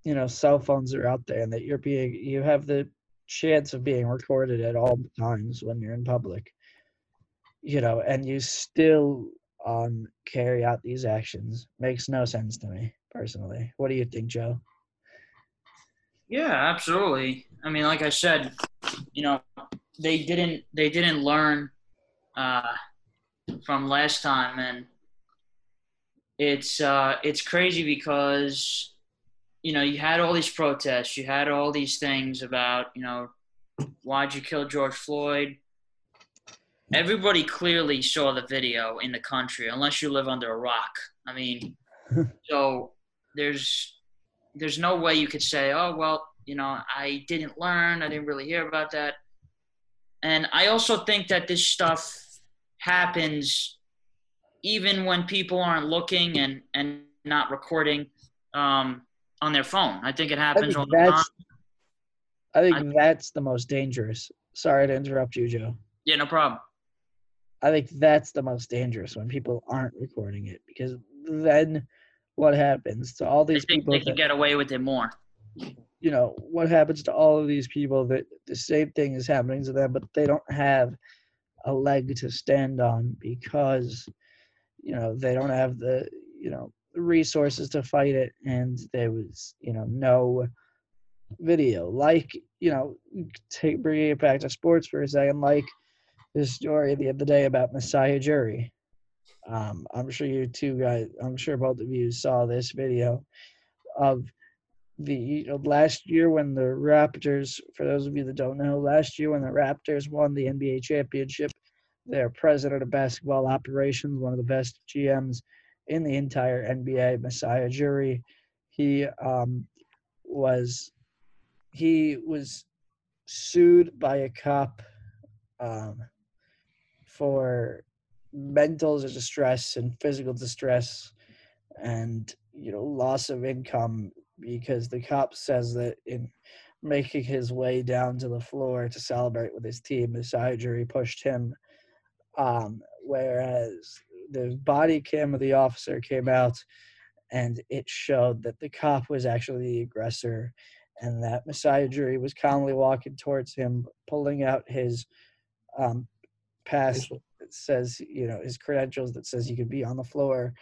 you know, cell phones are out there and that you're being, you have the chance of being recorded at all times when you're in public you know, and you still um, carry out these actions makes no sense to me personally. What do you think, Joe? Yeah, absolutely. I mean, like I said, you know, they didn't they didn't learn uh, from last time, and it's uh, it's crazy because you know you had all these protests, you had all these things about you know why'd you kill George Floyd? everybody clearly saw the video in the country, unless you live under a rock. I mean, so there's there's no way you could say, oh well, you know, I didn't learn, I didn't really hear about that. And I also think that this stuff happens even when people aren't looking and and not recording um, on their phone. I think it happens all the time. I think I, that's the most dangerous. Sorry to interrupt you, Joe. Yeah, no problem. I think that's the most dangerous when people aren't recording it because then what happens to all these people? They can that, get away with it more. You know what happens to all of these people that the same thing is happening to them, but they don't have a leg to stand on because you know they don't have the you know resources to fight it, and there was you know no video like you know take bringing it back to sports for a second like this story the other day about Masai Ujiri. Um, I'm sure you two guys, I'm sure both of you saw this video of the you know, last year when the Raptors, for those of you that don't know, last year when the Raptors won the NBA championship, their president of basketball operations, one of the best GMs in the entire NBA, Masai Ujiri, he um, was he was sued by a cop um, for mental distress and physical distress and you know loss of income because the cop says that in making his way down to the floor to celebrate with his team side jury pushed him um, whereas the body cam of the officer came out and it showed that the cop was actually the aggressor and that Masai Ujiri was calmly walking towards him, pulling out his um, pass that says you know his credentials that says he could be on the floor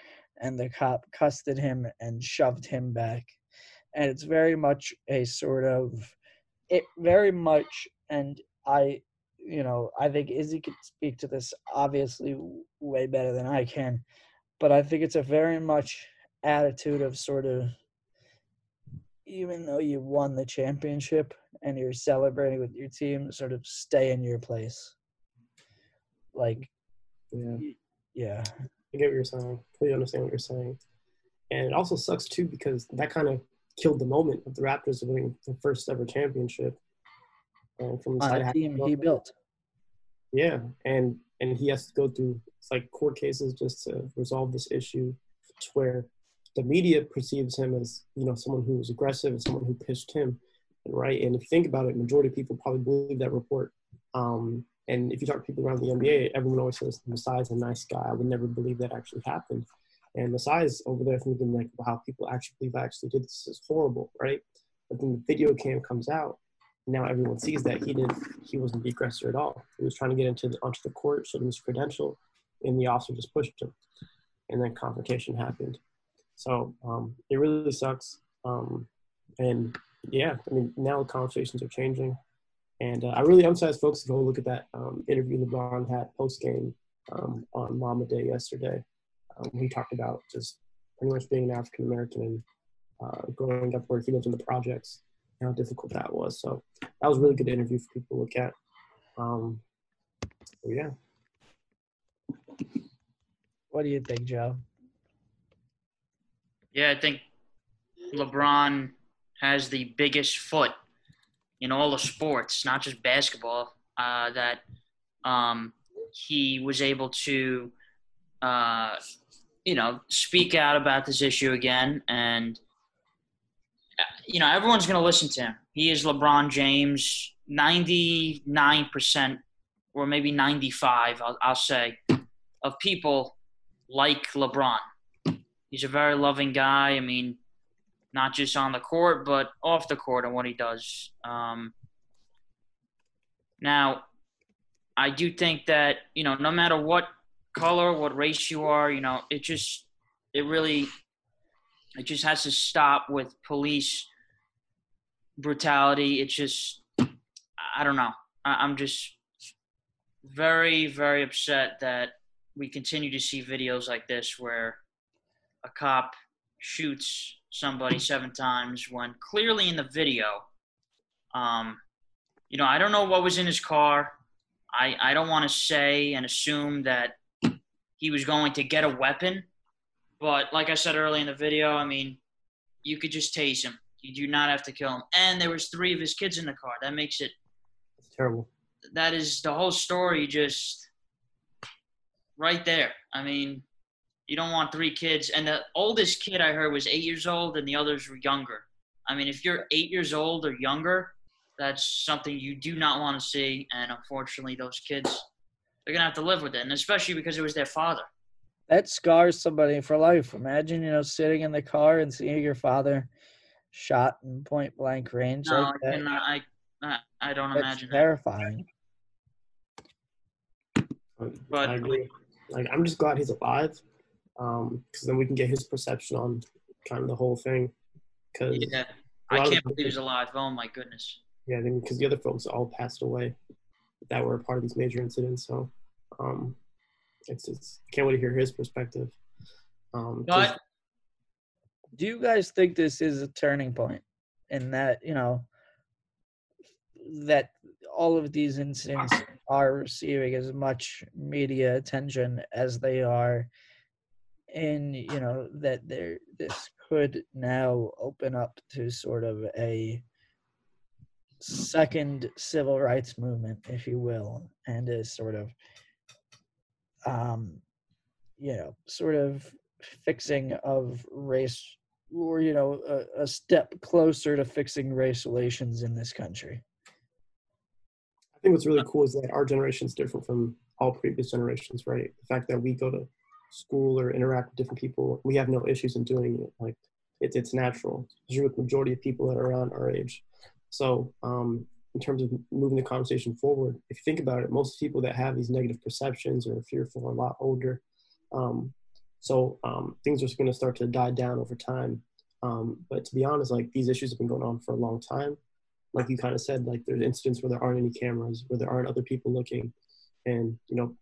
and the cop cussed him and shoved him back. And it's very much a sort of it very much and I you know I think Izzy could speak to this obviously way better than I can, but I think it's a very much attitude of sort of even though you won the championship and you're celebrating with your team, sort of stay in your place. Like, Yeah. yeah, I get what you're saying. Completely understand what you're saying. And it also sucks too because that kind of killed the moment of the Raptors winning the first ever championship. And from the on a team he built. Yeah, and and he has to go through like court cases just to resolve this issue, to where the media perceives him as you know someone who was aggressive and someone who pitched him, right? And if you think about it, majority of people probably believe that report. Um, and if you talk to people around the NBA, everyone always says Masai's a nice guy. I would never believe that actually happened. And Masai's over there thinking like, wow, people actually believe I actually did this. This is horrible, right? But then the video cam comes out. Now everyone sees that he didn't. He wasn't the aggressor at all. He was trying to get into the, onto the court, showed him his credential, and the officer just pushed him, and then confrontation happened. So um, it really sucks. Um, and yeah, I mean now conversations are changing. And uh, I really emphasize folks to go look at that um, interview LeBron had post game um, on Mamba Day yesterday. Um, he talked about just pretty much being an African American and uh, growing up where he lived in the projects, how difficult that was. So that was really good interview for people to look at. Um, so yeah, What do you think, Joe? Yeah, I think LeBron has the biggest foot in all the sports, not just basketball. Uh, that um, he was able to, uh, you know, speak out about this issue again, and you know, everyone's going to listen to him. He is LeBron James, ninety nine percent, or maybe ninety five. I'll, I'll say, of people like LeBron. He's a very loving guy. I mean, not just on the court, but off the court and what he does. Um, now, I do think that you know, no matter what color, what race you are, you know, it just, it really, it just has to stop with police brutality. It's just, I don't know. I'm just very, very upset that we continue to see videos like this where a cop shoots somebody seven times when clearly in the video, um, you know, I don't know what was in his car. I, I don't want to say and assume that he was going to get a weapon. But like I said earlier in the video, I mean, you could just tase him. You do not have to kill him. And there was three of his kids in the car. That makes it it's terrible. that is the whole story just right there. I mean, you don't want three kids. And the oldest kid I heard was eight years old, and the others were younger. I mean, if you're eight years old or younger, that's something you do not want to see. And unfortunately, those kids, they're going to have to live with it. And especially because it was their father. That scars somebody for life. Imagine, you know, sitting in the car and seeing your father shot in point blank range No, like I cannot. I, I, I don't That's imagine that. terrifying. But- I agree. Like, I'm just glad he's alive, because then we can get his perception on kind of the whole thing. Because Yeah. a I lot of can't the- believe he's alive. Oh, my goodness. yeah, then because the other folks all passed away that were a part of these major incidents. So, um, it's it's can't wait to hear his perspective. Um, 'cause- But Do you guys think this is a turning point in that, you know, that all of these incidents are receiving as much media attention as they are and you know that there this could now open up to sort of a second civil rights movement if you will and a sort of um you know sort of fixing of race or you know a, a step closer to fixing race relations in this country I think what's really cool is that our generation is different from all previous generations, right? The fact that we go to school or interact with different people, we have no issues in doing it. Like it's it's natural, especially with the majority of people that are around our age. So, um, in terms of moving the conversation forward, if you think about it, most people that have these negative perceptions or fearful are a lot older. Um, so um, things are going to start to die down over time. Um, but to be honest, like these issues have been going on for a long time. Like you kind of said, like there's incidents where there aren't any cameras, where there aren't other people looking, and you know,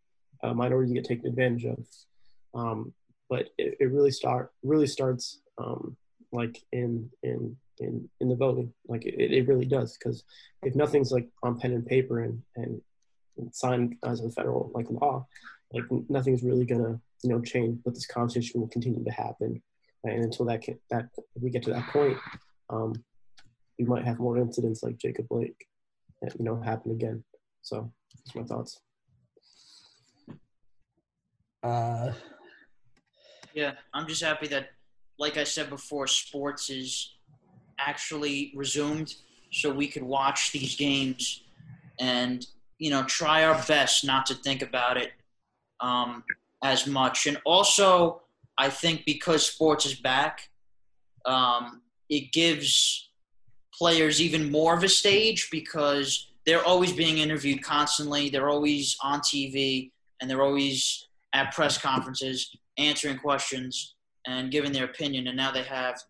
uh, minorities get taken advantage of. Um, but it, it really start really starts um, like in in in in the voting. Like it, it really does because if nothing's like on pen and paper and and signed as a federal like law, like nothing's really gonna you know change. But this conversation will continue to happen, right? and until that can, that we get to that point, um, we might have more incidents like Jacob Blake, that, you know, happen again. So that's my thoughts. Uh, Yeah, I'm just happy that, like I said before, sports is actually resumed, so we could watch these games and you know try our best not to think about it um, as much. And also, I think because sports is back, um, it gives players even more of a stage because they're always being interviewed constantly. They're always on TV and they're always at press conferences answering questions and giving their opinion. And now they have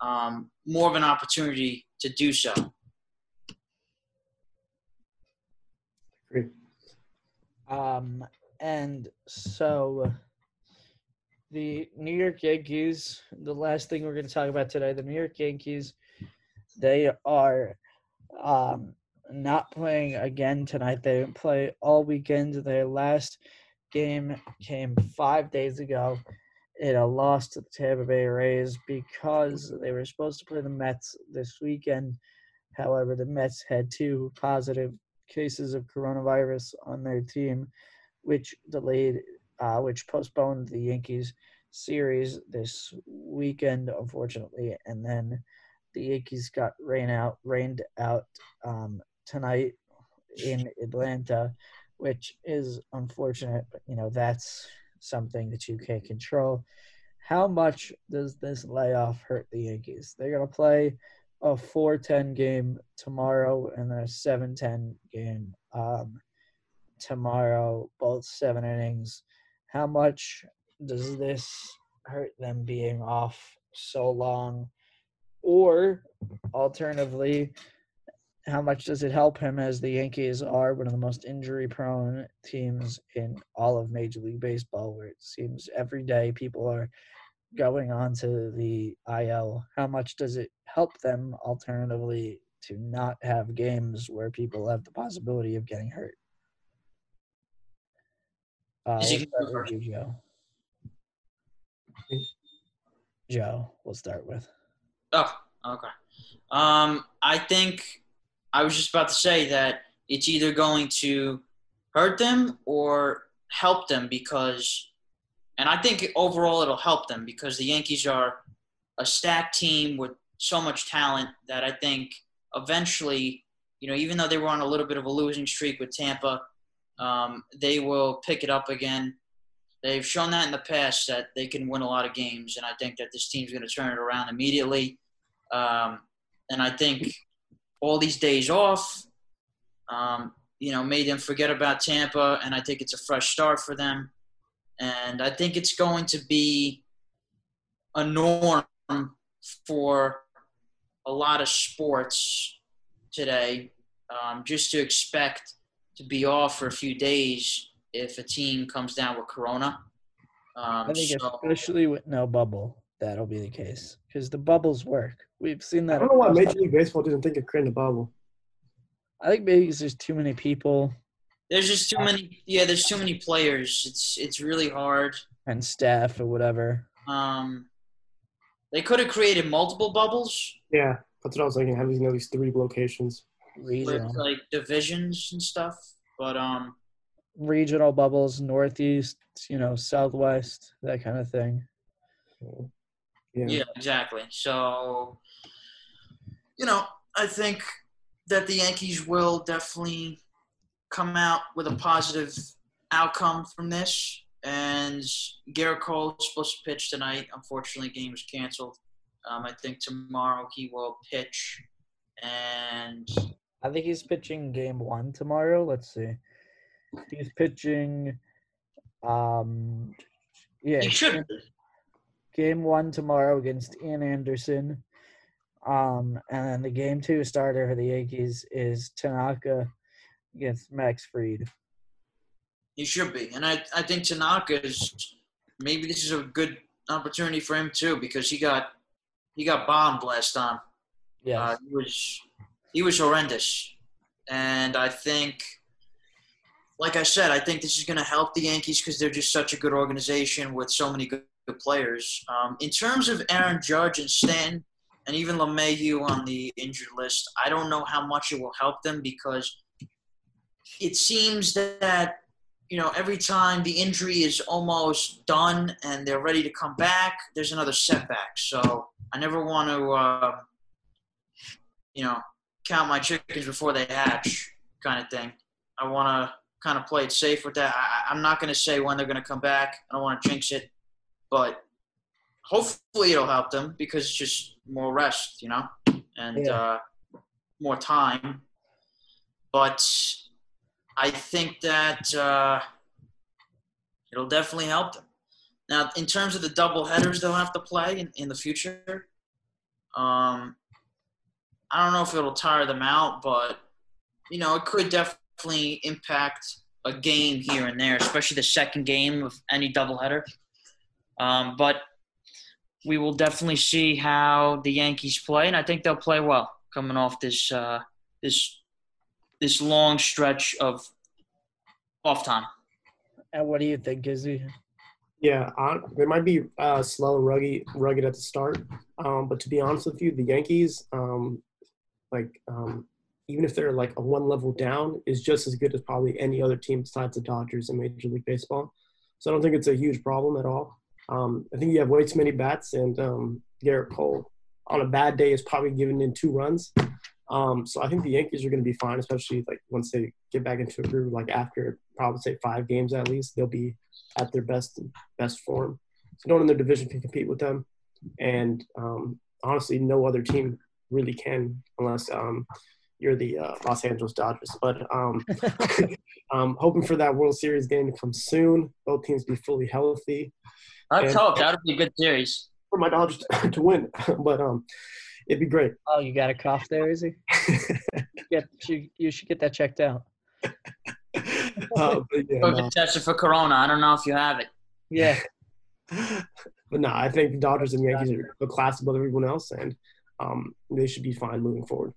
um, more of an opportunity to do so. Great. Um, and so the New York Yankees, the last thing we're going to talk about today, the New York Yankees, they are um, not playing again tonight. They didn't play all weekend. Their last game came five days ago. It a loss to the Tampa Bay Rays because they were supposed to play the Mets this weekend. However, the Mets had two positive cases of coronavirus on their team, which delayed, uh, which postponed the Yankees series this weekend, unfortunately. And then the Yankees got rain out, rained out um, tonight in Atlanta, which is unfortunate. But you know that's something that you can't control. How much does this layoff hurt the Yankees? They're gonna play a 4-10 game tomorrow and then a 7-10 game um, tomorrow, both seven innings. How much does this hurt them being off so long? Or alternatively, how much does it help him as the Yankees are one of the most injury prone teams in all of Major League Baseball, where it seems every day people are going on to the IL? How much does it help them alternatively to not have games where people have the possibility of getting hurt? Uh, we'll gonna start go with you, Joe. Joe, we'll start with. Oh, okay. Um, I think I was just about to say that it's either going to hurt them or help them because, and I think overall it'll help them because the Yankees are a stacked team with so much talent that I think eventually, you know, even though they were on a little bit of a losing streak with Tampa, um, they will pick it up again. They've shown that in the past that they can win a lot of games, and I think that this team's going to turn it around immediately. Um, and I think all these days off, um, you know, made them forget about Tampa, and I think it's a fresh start for them. And I think it's going to be a norm for a lot of sports today, um, just to expect to be off for a few days if a team comes down with Corona. Um, I think so- especially with no bubble, that'll be the case because the bubbles work. We've seen that. I don't know why Major League Baseball didn't think of creating a bubble. I think maybe because there's too many people There's just too many. Yeah, there's too many players. It's it's really hard. and staff or whatever. Um, they could have created multiple bubbles Yeah, that's what I was thinking. Having at least three locations. Regional, with like divisions and stuff. But um, regional bubbles, northeast, you know, southwest, that kind of thing. Yeah. yeah, exactly. So, you know, I think that the Yankees will definitely come out with a positive outcome from this. And Gerrit Cole is supposed to pitch tonight. Unfortunately, game was canceled. Um, I think tomorrow he will pitch. And I think he's pitching game one tomorrow. Let's see. He's pitching um yeah, he should. Game one tomorrow against Ian Anderson. Um, and then the game two starter for the Yankees is Tanaka against Max Fried. He should be, and I I think Tanaka is maybe this is a good opportunity for him too because he got he got bombed last time. Yeah. Uh, he was he was horrendous, and I think, like I said, I think this is going to help the Yankees because they're just such a good organization with so many good players. Um, in terms of Aaron Judge and Stanton, and even LeMahieu on the injured list, I don't know how much it will help them because it seems that you know every time the injury is almost done and they're ready to come back, there's another setback. So I never want to. Uh, you know, count my chickens before they hatch kind of thing. I want to kind of play it safe with that. I, I'm not going to say when they're going to come back. I don't want to jinx it, but hopefully it'll help them because it's just more rest, you know, and Yeah. uh, more time. But I think that uh, it'll definitely help them. Now, in terms of the double headers they'll have to play in, in the future, um, I don't know if it'll tire them out, but you know, it could definitely impact a game here and there, especially the second game of any doubleheader. Um, but we will definitely see how the Yankees play, and I think they'll play well coming off this uh, this this long stretch of off time. and what do you think, Izzy? Yeah, on, they might be uh, slow rugged, rugged at the start. Um, but to be honest with you, the Yankees, um, like um, even if they're like a one level down, is just as good as probably any other team besides the Dodgers in Major League Baseball. So I don't think it's a huge problem at all. Um, I think you have way too many bats, and um, Gerrit Cole on a bad day is probably giving in two runs. Um, so I think the Yankees are going to be fine, especially like once they get back into a groove. Like after probably say five games at least, they'll be at their best best form. So no one in their division can compete with them, and um, honestly, no other team really can unless um, you're the uh, Los Angeles Dodgers. But um, um, hoping for that World Series game to come soon. Both teams be fully healthy Let's And- hope that would be a good series. for my Dodgers to win. but um, it'd be great. Oh, you got a cough there, Izzy? Get you, you should get that checked out. uh, but, yeah, no. tested for Corona. I don't know if you have it. Yeah. but no, I think the Dodgers and Yankees are a class above everyone else, and um, they should be fine moving forward.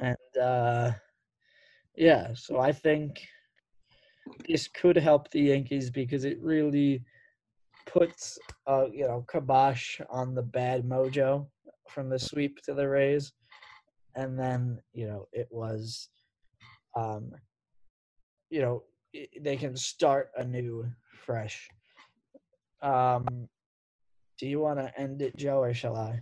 And uh, yeah, so I think this could help the Yankees because it really puts uh, you know kibosh on the bad mojo from the sweep to the Rays, and then you know it was, um, you know they can start anew, fresh. Um, do you want to end it, Joe, or shall I?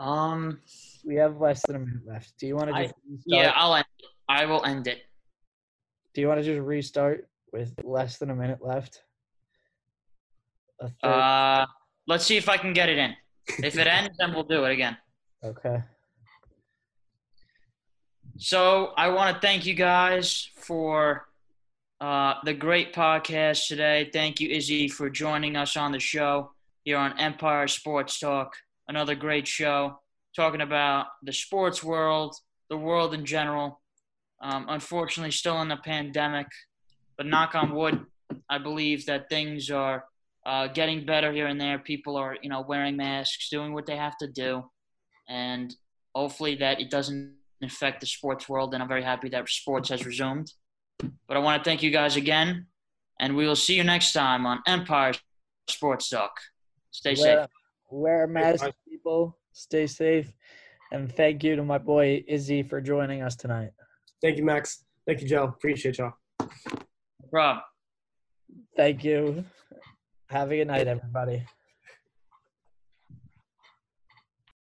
Um. We have less than a minute left. Do you want to just restart? Yeah, I'll end. It. I will end it. Do you want to just restart with less than a minute left? A. Uh, let's see if I can get it in. If it ends, then we'll do it again. okay. So I want to thank you guys for uh, the great podcast today. Thank you, Izzy, for joining us on the show here on Empire Sports Talk. Another great show talking about the sports world, the world in general. Um, unfortunately, still in the pandemic, but knock on wood, I believe that things are uh, getting better here and there. People are, you know, wearing masks, doing what they have to do, and hopefully that it doesn't affect the sports world. And I'm very happy that sports has resumed. But I want to thank you guys again, and we will see you next time on Empire Sports Talk. Stay safe. Wear, wear a mask, bye. people. Stay safe. And thank you to my boy Izzy for joining us tonight. Thank you, Max. Thank you, Joe. Appreciate y'all. Rob. Thank you. Have a good night, everybody.